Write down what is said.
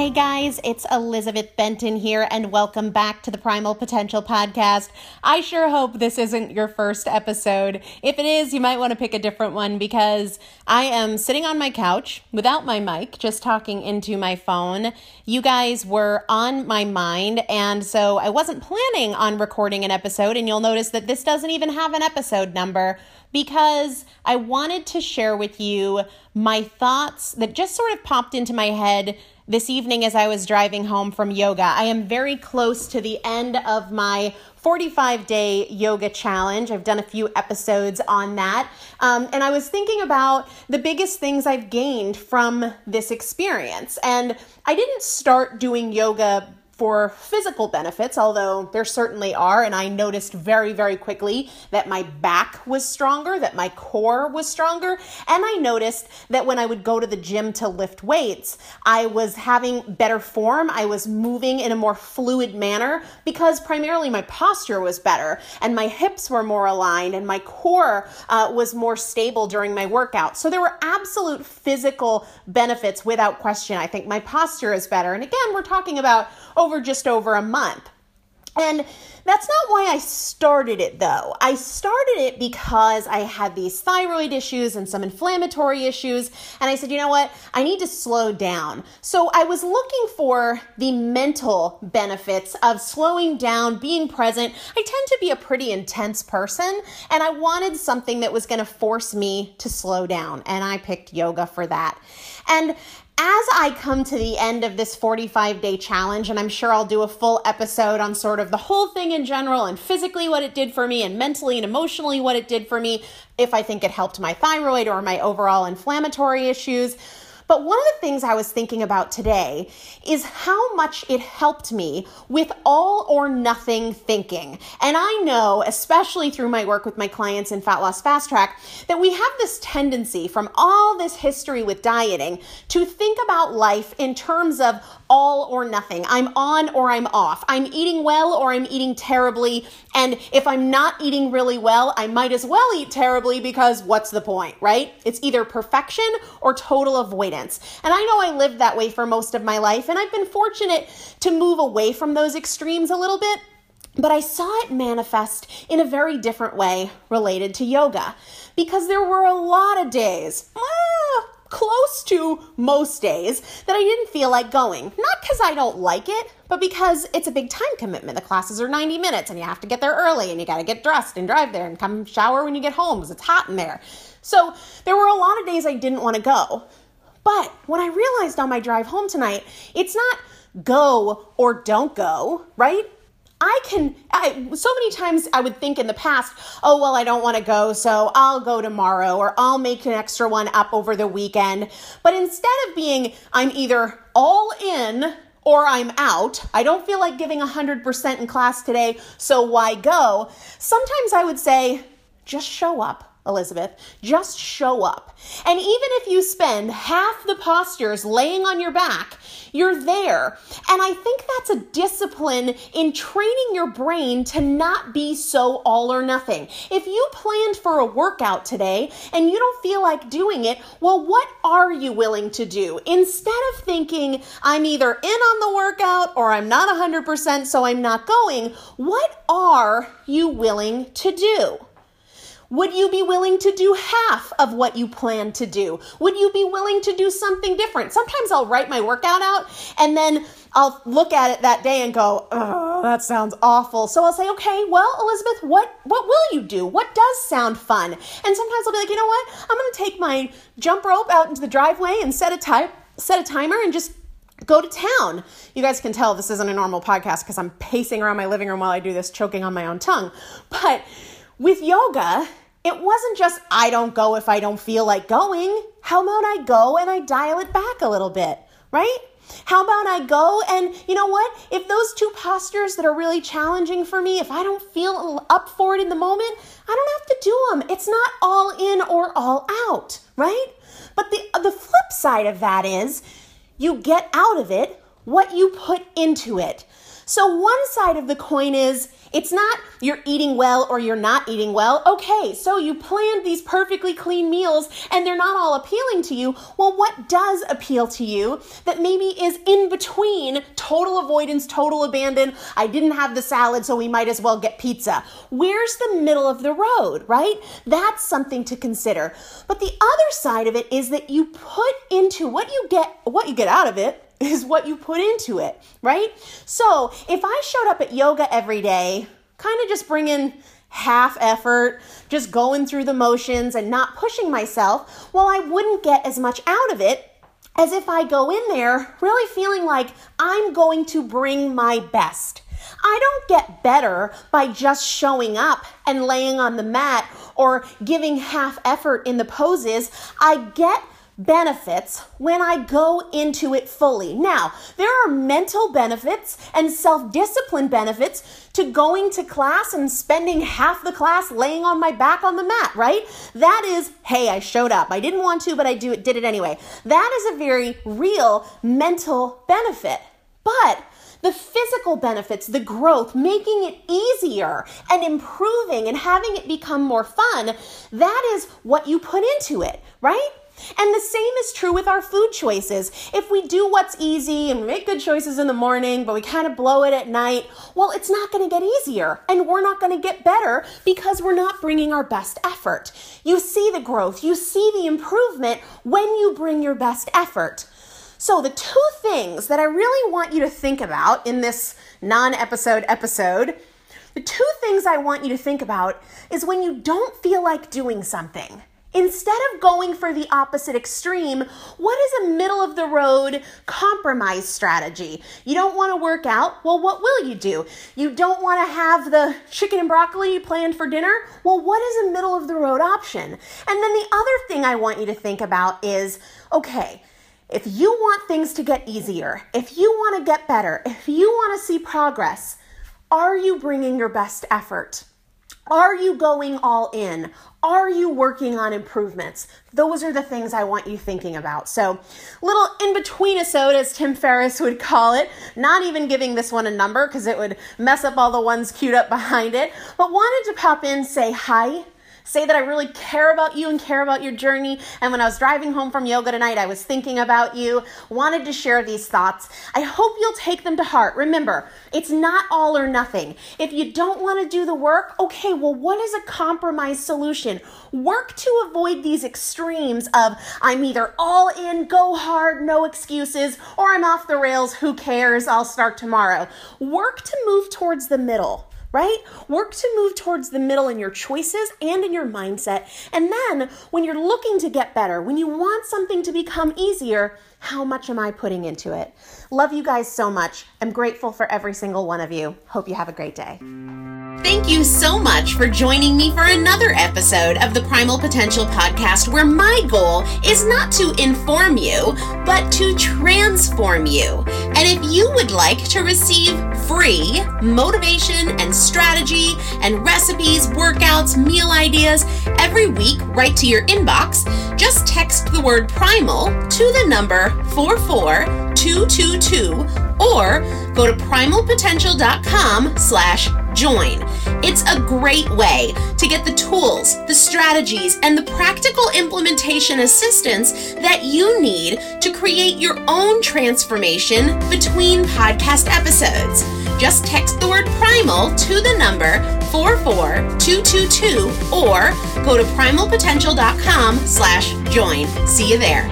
Hey guys, it's Elizabeth Benton here, and welcome back to the Primal Potential Podcast. I sure hope this isn't your first episode. If it is, you might want to pick a different one because I am sitting on my couch without my mic, just talking into my phone. You guys were on my mind, and so I wasn't planning on recording an episode, and you'll notice that this doesn't even have an episode number because I wanted to share with you my thoughts that just sort of popped into my head this evening as I was driving home from yoga. I am very close to the end of my 45 day yoga challenge. I've done a few episodes on that. Um, and I was thinking about the biggest things I've gained from this experience. And I didn't start doing yoga for physical benefits, although there certainly are. And I noticed very, very quickly that my back was stronger, that my core was stronger. And I noticed that when I would go to the gym to lift weights, I was having better form. I was moving in a more fluid manner because primarily my posture was better and my hips were more aligned and my core uh, was more stable during my workout. So there were absolute physical benefits without question. I think my posture is better. And again, we're talking about over just over a month. And that's not why I started it though. I started it because I had these thyroid issues and some inflammatory issues. And I said, you know what? I need to slow down. So I was looking for the mental benefits of slowing down, being present. I tend to be a pretty intense person, and I wanted something that was going to force me to slow down. And I picked yoga for that. And as I come to the end of this 45 day challenge, and I'm sure I'll do a full episode on sort of the whole thing in general and physically what it did for me and mentally and emotionally what it did for me, if I think it helped my thyroid or my overall inflammatory issues. But one of the things I was thinking about today is how much it helped me with all or nothing thinking. And I know, especially through my work with my clients in Fat Loss Fast Track, that we have this tendency from all this history with dieting to think about life in terms of all or nothing. I'm on or I'm off. I'm eating well or I'm eating terribly. And if I'm not eating really well, I might as well eat terribly because what's the point, right? It's either perfection or total avoidance. And I know I lived that way for most of my life, and I've been fortunate to move away from those extremes a little bit. But I saw it manifest in a very different way related to yoga because there were a lot of days, ah, close to most days that I didn't feel like going. Not because I don't like it, but because it's a big time commitment. The classes are 90 minutes and you have to get there early and you got to get dressed and drive there and come shower when you get home because it's hot in there. So there were a lot of days I didn't want to go. But when I realized on my drive home tonight, it's not go or don't go, right? I can, I, so many times I would think in the past, oh, well, I don't want to go, so I'll go tomorrow or I'll make an extra one up over the weekend. But instead of being, I'm either all in or I'm out, I don't feel like giving 100% in class today, so why go? Sometimes I would say, just show up. Elizabeth. Just show up. And even if you spend half the postures laying on your back, you're there. And I think that's a discipline in training your brain to not be so all or nothing. If you planned for a workout today and you don't feel like doing it, well, what are you willing to do? Instead of thinking, I'm either in on the workout or I'm not 100%, so I'm not going, what are you willing to do? Would you be willing to do half of what you plan to do? Would you be willing to do something different? Sometimes I'll write my workout out and then I'll look at it that day and go, "Oh, that sounds awful." So I'll say, "Okay, well, Elizabeth, what what will you do? What does sound fun?" And sometimes I'll be like, "You know what? I'm going to take my jump rope out into the driveway and set a type set a timer and just go to town. You guys can tell this isn't a normal podcast because I'm pacing around my living room while I do this, choking on my own tongue. But with yoga, it wasn't just I don't go if I don't feel like going. How about I go and I dial it back a little bit, right? How about I go and you know what? If those two postures that are really challenging for me, if I don't feel up for it in the moment, I don't have to do them. It's not all in or all out, right? But the uh, the flip side of that is you get out of it what you put into it. So, one side of the coin is it's not you're eating well or you're not eating well. Okay, so you planned these perfectly clean meals and they're not all appealing to you. Well, what does appeal to you that maybe is in between total avoidance, total abandon? I didn't have the salad, so we might as well get pizza. Where's the middle of the road, right? That's something to consider. But the other side of it is that you put into what you get, what you get out of it is what you put into it, right? So if I showed up at yoga every day, kind of just bringing half effort, just going through the motions and not pushing myself, well, I wouldn't get as much out of it as if I go in there really feeling like I'm going to bring my best. I don't get better by just showing up and laying on the mat or giving half effort in the poses. I get benefits when I go into it fully. Now, there are mental benefits and self discipline benefits to going to class and spending half the class laying on my back on the mat, right? That is, hey, I showed up. I didn't want to, but I do did it anyway. That is a very real mental benefit. But the physical benefits, the growth, making it easier and improving and having it become more fun, that is what you put into it, right? And the same is true with our food choices. If we do what's easy and make good choices in the morning, but we kind of blow it at night, well, it's not going to get easier and we're not going to get better because we're not bringing our best effort. You see the growth, you see the improvement when you bring your best effort. So, the two things that I really want you to think about in this non episode episode, the two things I want you to think about is when you don't feel like doing something. Instead of going for the opposite extreme, what is a middle of the road compromise strategy? You don't want to work out? Well, what will you do? You don't want to have the chicken and broccoli planned for dinner? Well, what is a middle of the road option? And then the other thing I want you to think about is okay, if you want things to get easier, if you want to get better, if you want to see progress, are you bringing your best effort? Are you going all in? Are you working on improvements? Those are the things I want you thinking about. So, little inbetweenisode, as Tim Ferriss would call it, not even giving this one a number because it would mess up all the ones queued up behind it, but wanted to pop in, say hi, say that I really care about you and care about your journey. And when I was driving home from yoga tonight, I was thinking about you, wanted to share these thoughts. I hope you'll take them to heart. Remember, it's not all or nothing. If you don't want to do the work, okay, well, what is a compromise solution? Work to avoid these extremes of I'm either all in, go hard, no excuses, or I'm off the rails, who cares, I'll start tomorrow. Work to move towards the middle right? Work to move towards the middle in your choices and in your mindset. And then when you're looking to get better, when you want something to become easier, how much am I putting into it? Love you guys so much. I'm grateful for every single one of you. Hope you have a great day. Thank you so much for joining me for another episode of the Primal Potential Podcast, where my goal is not to inform you, but to transform you. And if you would like to receive free motivation and strategy and recipes, workouts, meal ideas every week right to your inbox, just text the word primal to the number 44222 or go to primalpotential.com slash join. It's a great way to get the tools, the strategies, and the practical implementation assistance that you need to create your own transformation between podcast episodes. Just text the word primal to the number 44222 or go to primalpotential.com slash join. See you there.